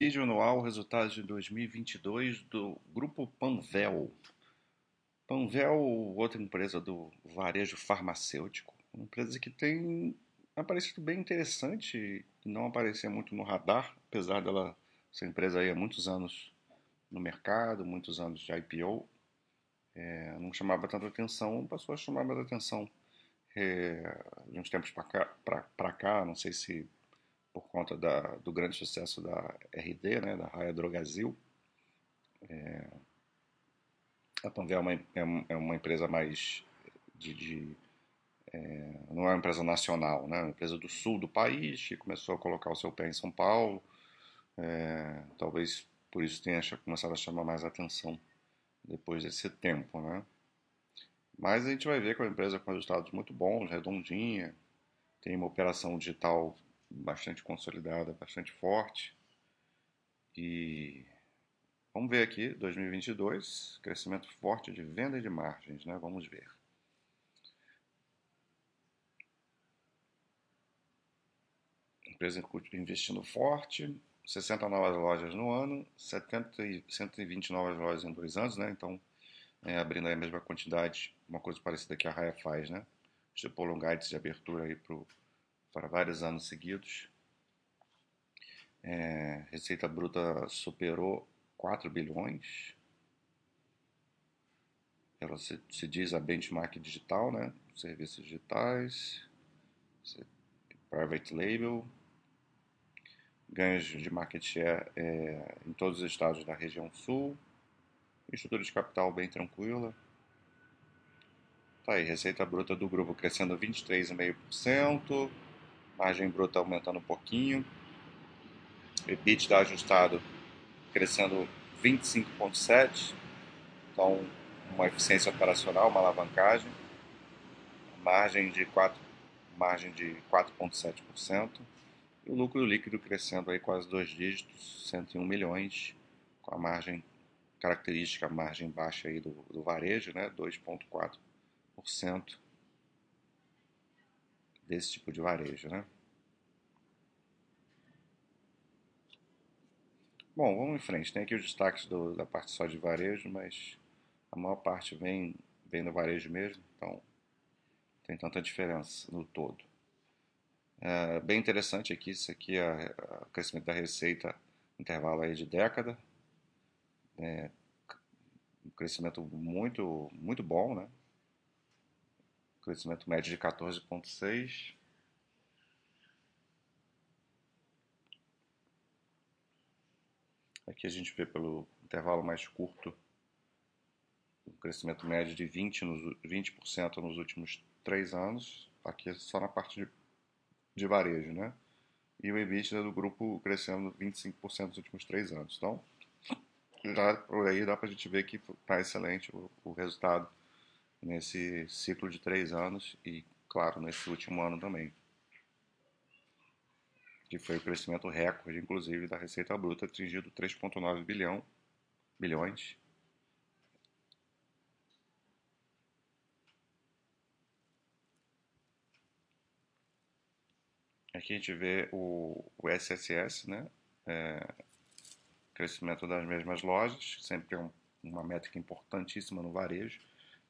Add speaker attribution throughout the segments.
Speaker 1: Vídeo anual, resultados de 2022 do Grupo Panvel. Panvel, outra empresa do varejo farmacêutico, uma empresa que tem aparecido bem interessante, não aparecia muito no radar, apesar dela ser empresa aí há muitos anos no mercado, muitos anos de IPO, é, não chamava tanta atenção, passou a chamar mais atenção é, de uns tempos para cá, cá, não sei se por conta da, do grande sucesso da RD, né, da Raia Drogazil. É, a Panvel é uma, é, é uma empresa mais de, de é, não é uma empresa nacional, né, é uma empresa do sul do país que começou a colocar o seu pé em São Paulo. É, talvez por isso tenha começado a chamar mais atenção depois desse tempo, né? Mas a gente vai ver que é uma empresa com resultados muito bons, redondinha, tem uma operação digital bastante consolidada, bastante forte. E vamos ver aqui, 2022, crescimento forte de venda e de margens, né? Vamos ver. Empresa investindo forte, 60 novas lojas no ano, 70 e 120 novas lojas em dois anos, né? Então, é, abrindo a mesma quantidade, uma coisa parecida que a Raia faz, né? Estipula um guides de abertura aí pro para vários anos seguidos. É, receita bruta superou 4 bilhões. Ela se, se diz a benchmark digital, né? Serviços digitais, private label, ganhos de market share é, em todos os estados da região sul, estrutura de capital bem tranquila. Tá aí, receita bruta do grupo crescendo 23,5%, margem bruta aumentando um pouquinho, EBITDA ajustado crescendo 25,7%, então uma eficiência operacional, uma alavancagem, margem de 4, margem de 4,7%, e o lucro líquido crescendo aí quase dois dígitos, 101 milhões, com a margem característica, a margem baixa aí do, do varejo, né, 2,4% desse tipo de varejo, né? Bom, vamos em frente. Tem aqui os destaques do, da parte só de varejo, mas a maior parte vem, vem do varejo mesmo, então tem tanta diferença no todo. É bem interessante aqui, isso aqui é o crescimento da receita intervalo aí de década. É, um crescimento muito, muito bom, né? Crescimento médio de 14,6%. Aqui a gente vê pelo intervalo mais curto um crescimento médio de 20%, nos, 20 nos últimos três anos. Aqui é só na parte de de varejo, né? E o EBITDA do grupo crescendo 25% nos últimos três anos. Então, já por aí dá para a gente ver que está excelente o, o, resultado nesse ciclo de três anos e, claro, nesse último ano também. Que foi o crescimento recorde, inclusive, da receita bruta, atingido 3,9 bilhão, bilhões Aqui a gente vê o, o SSS, né? É, crescimento das mesmas lojas, sempre é um, uma métrica importantíssima no varejo,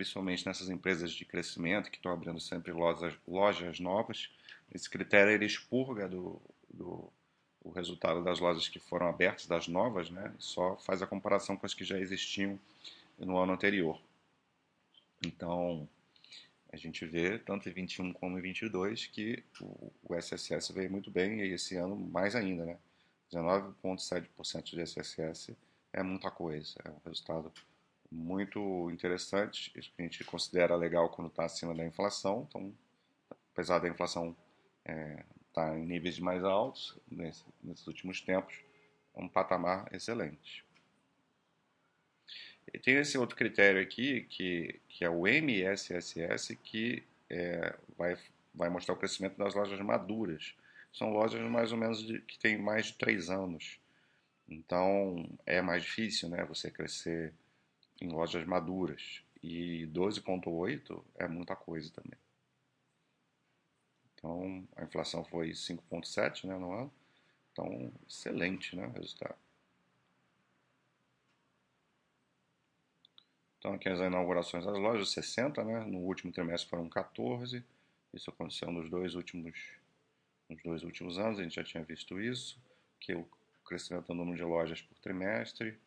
Speaker 1: principalmente nessas empresas de crescimento que estão abrindo sempre lojas, lojas novas. Esse critério ele expurga do, do o resultado das lojas que foram abertas, das novas, né? Só faz a comparação com as que já existiam no ano anterior. Então, a gente vê, tanto em 21 como em 22, que o, o SSS veio muito bem e esse ano mais ainda, né? 19,7% de SSS é muita coisa, é um resultado muito interessante, isso que a gente considera legal quando está acima da inflação, então, apesar da inflação estar é, tá em níveis mais altos nesse, nesses últimos tempos, é um patamar excelente. E tem esse outro critério aqui, que, que é o MSSS, que é, vai, vai mostrar o crescimento das lojas maduras. São lojas mais ou menos de, que têm mais de três anos. Então é mais difícil né, você crescer em lojas maduras. E 12,8 é muita coisa também. Então a inflação foi 5,7 né, no ano. Então, excelente né, resultado. Então, aqui as inaugurações das lojas, 60, né? No último trimestre foram 14. Isso aconteceu nos dois últimos, nos dois últimos anos, a gente já tinha visto isso, que o crescimento do número de lojas por trimestre.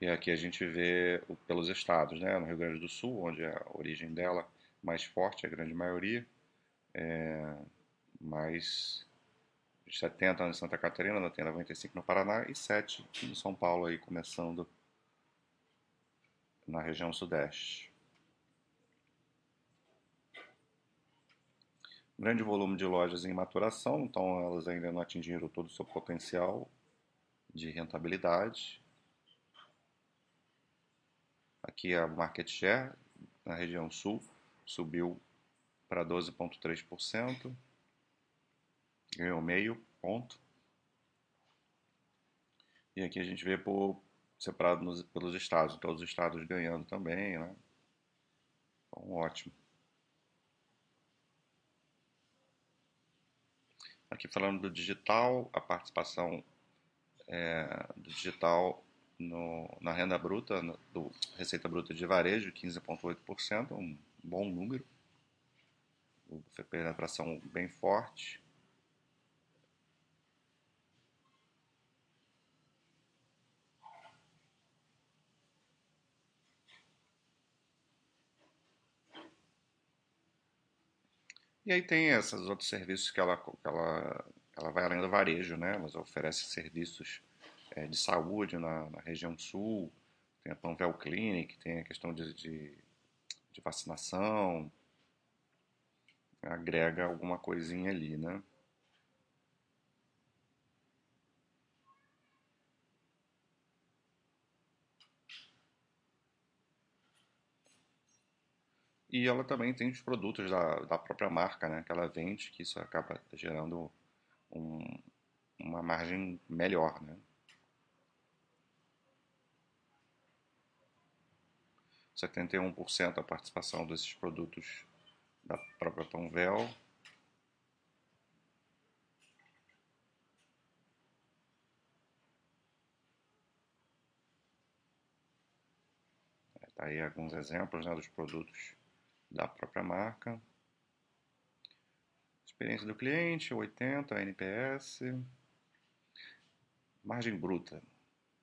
Speaker 1: E aqui a gente vê pelos estados, né? No Rio Grande do Sul, onde a origem dela mais forte, a grande maioria, é, mais 70 em Santa Catarina, tem 95 no Paraná e 7 em São Paulo, aí começando na região sudeste. Grande volume de lojas em maturação, então elas ainda não atingiram todo o seu potencial de rentabilidade. Aqui a market share na região sul subiu para 12,3% ganhou meio ponto. E aqui a gente vê por separado nos, pelos estados, todos os estados ganhando também, né? Então, ótimo. Aqui falando do digital, a participação é, do digital no, na renda bruta, no, do receita bruta de varejo, 15,8%, um bom número. O penetração bem forte. E aí tem esses outros serviços que ela, que ela, ela vai além do varejo, né? Ela oferece serviços é, de saúde na, na, região sul, tem a Panvel Clinic, tem a questão de, de, de vacinação, agrega alguma coisinha ali, né? E ela também tem os produtos da, da própria marca, né, que ela vende, que isso acaba gerando um, uma margem melhor, né. 71% a participação desses produtos da própria Panvel. Tá aí alguns exemplos né, dos produtos da própria marca. Experiência do cliente, 80, NPS. Margem bruta.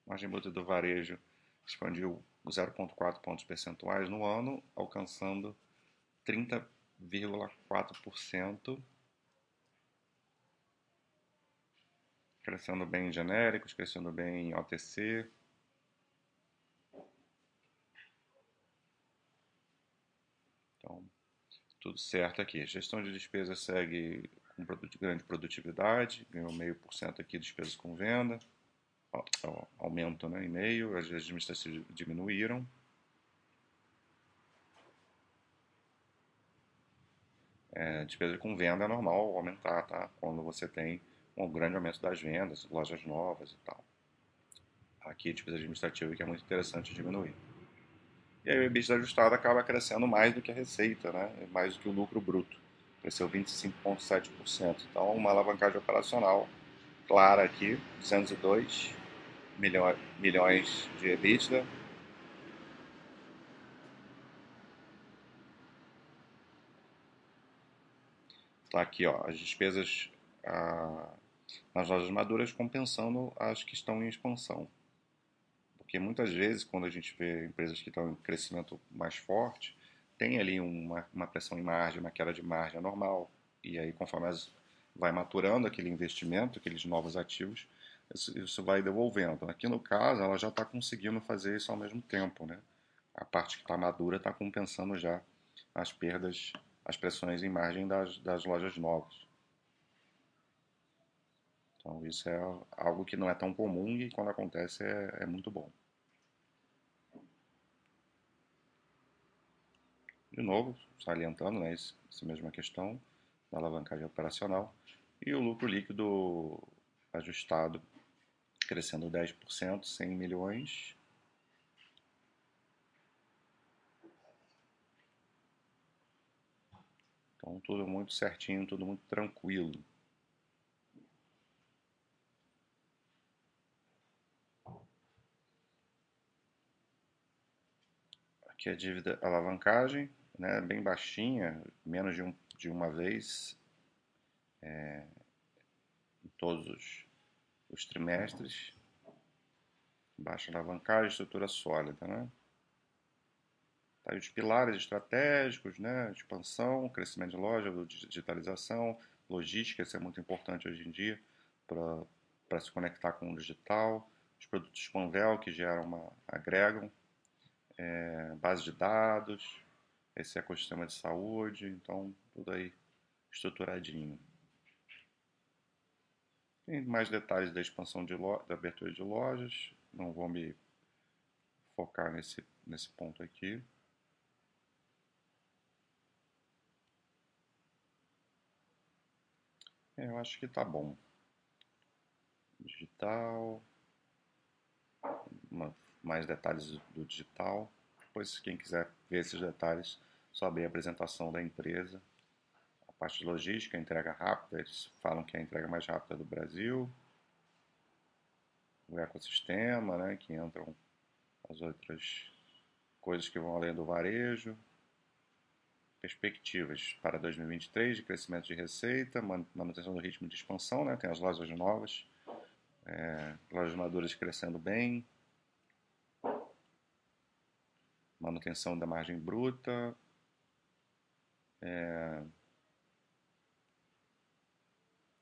Speaker 1: Margem bruta do varejo expandiu 0,4 pontos percentuais no ano, alcançando 30,4%. Crescendo bem em genéricos, crescendo bem em OTC, tudo certo aqui. Gestão de despesas segue com grande produtividade, ganhou meio por cento aqui de despesas com venda, aumento né, meio, as administrativas diminuíram. É, despesa com venda é normal aumentar, tá? Quando você tem um grande aumento das vendas, lojas novas e tal. Aqui a despesa administrativa que é muito interessante diminuir. E aí o EBITDA ajustado acaba crescendo mais do que a receita, né? mais do que o lucro bruto. Cresceu 25,7%. Então, uma alavancagem operacional clara aqui, 202 milhões, de EBITDA. Está aqui ó, as despesas ah, nas lojas maduras compensando as que estão em expansão. Porque muitas vezes, quando a gente vê empresas que estão em crescimento mais forte, tem ali uma, uma pressão em margem, uma queda de margem normal. E aí, conforme as, vai maturando aquele investimento, aqueles novos ativos, isso, vai devolvendo. Aqui no caso, ela já está conseguindo fazer isso ao mesmo tempo. Né? A parte que está madura está compensando já as perdas, as pressões em margem das, das lojas novas. Então, isso é algo que não é tão comum e quando acontece é, é muito bom. De novo, salientando né, essa mesma questão da alavancagem operacional e o lucro líquido ajustado crescendo 10%, 100 milhões. Então, tudo muito certinho, tudo muito tranquilo. Aqui a dívida alavancagem, né, bem baixinha, menos de, um, de uma vez é, em todos os, os trimestres. Baixa alavancagem, estrutura sólida, né? Tá, os pilares estratégicos, né? Expansão, crescimento de loja, digitalização, logística, isso é muito importante hoje em dia para se conectar com o digital. Os produtos Panvel que geram uma, agregam, é, base de dados, esse ecossistema de saúde, então tudo aí estruturadinho. Tem mais detalhes da expansão de loja, da abertura de lojas, não vou me focar nesse, nesse ponto aqui. É, eu acho que tá bom. Digital. Uma, mais detalhes do digital. Depois, quem quiser ver esses detalhes, só abrir a apresentação da empresa. Parte de logística, entrega rápida, eles falam que é a entrega mais rápida do Brasil. O ecossistema, né, que entram as outras coisas que vão além do varejo perspectivas para 2023 de crescimento de receita, manutenção do ritmo de expansão, né? tem as lojas novas, é, lojas maduras crescendo bem, manutenção da margem bruta, é,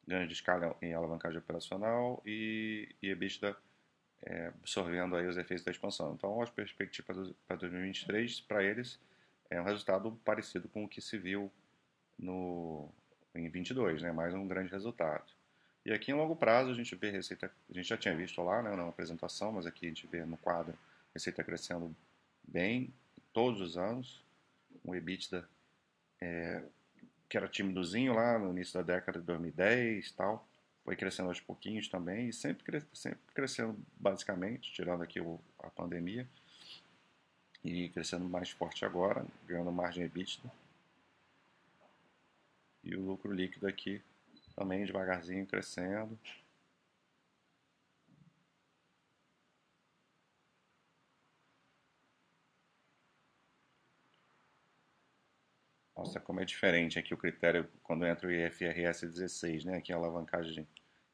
Speaker 1: ganho de escala em alavancagem operacional e, e EBITDA é, absorvendo aí os efeitos da expansão. Então, as perspectivas para 2023, para eles, é um resultado parecido com o que se viu no, em 22, né? mais um grande resultado. E aqui em longo prazo a gente vê receita, a gente já tinha visto lá né, na apresentação, mas aqui a gente vê no quadro receita crescendo bem todos os anos, um EBITDA é, que era timidozinho lá no início da década de 2010 tal, foi crescendo aos pouquinhos também e sempre, sempre crescendo basicamente, tirando aqui o, a pandemia e crescendo mais forte agora, ganhando margem EBITDA. E o lucro líquido aqui também devagarzinho crescendo. Nossa, como é diferente aqui o critério quando entra o IFRS 16, né? Aqui a alavancagem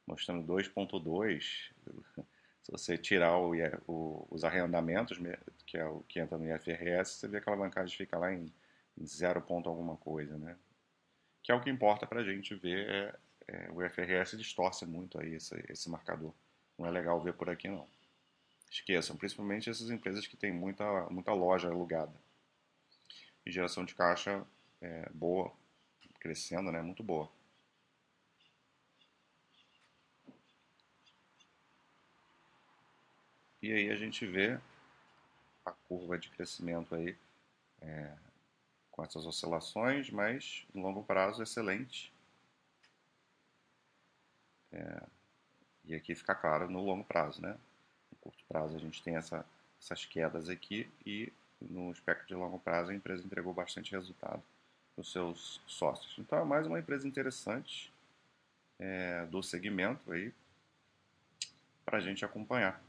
Speaker 1: mostrando 2.2 se você tirar o, o, os arrendamentos, que é o que entra no IFRS, você vê que a alavancagem fica lá em, em zero ponto alguma coisa, né? Que é o que importa para a gente ver, é, é, o IFRS distorce muito aí esse, esse marcador. Não é legal ver por aqui não. Esqueçam, principalmente essas empresas que têm muita, muita loja alugada. E geração de caixa é, boa, crescendo, né? Muito boa. E aí a gente vê a curva de crescimento aí é, com essas oscilações, mas no longo prazo excelente. É, e aqui fica claro no longo prazo, né? No curto prazo a gente tem essa, essas quedas aqui e no espectro de longo prazo a empresa entregou bastante resultado os seus sócios. Então é mais uma empresa interessante é, do segmento aí para a gente acompanhar.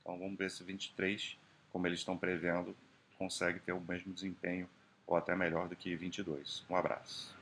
Speaker 1: Então vamos ver se 23, como eles estão prevendo, consegue ter o mesmo desempenho ou até melhor do que 22. Um abraço.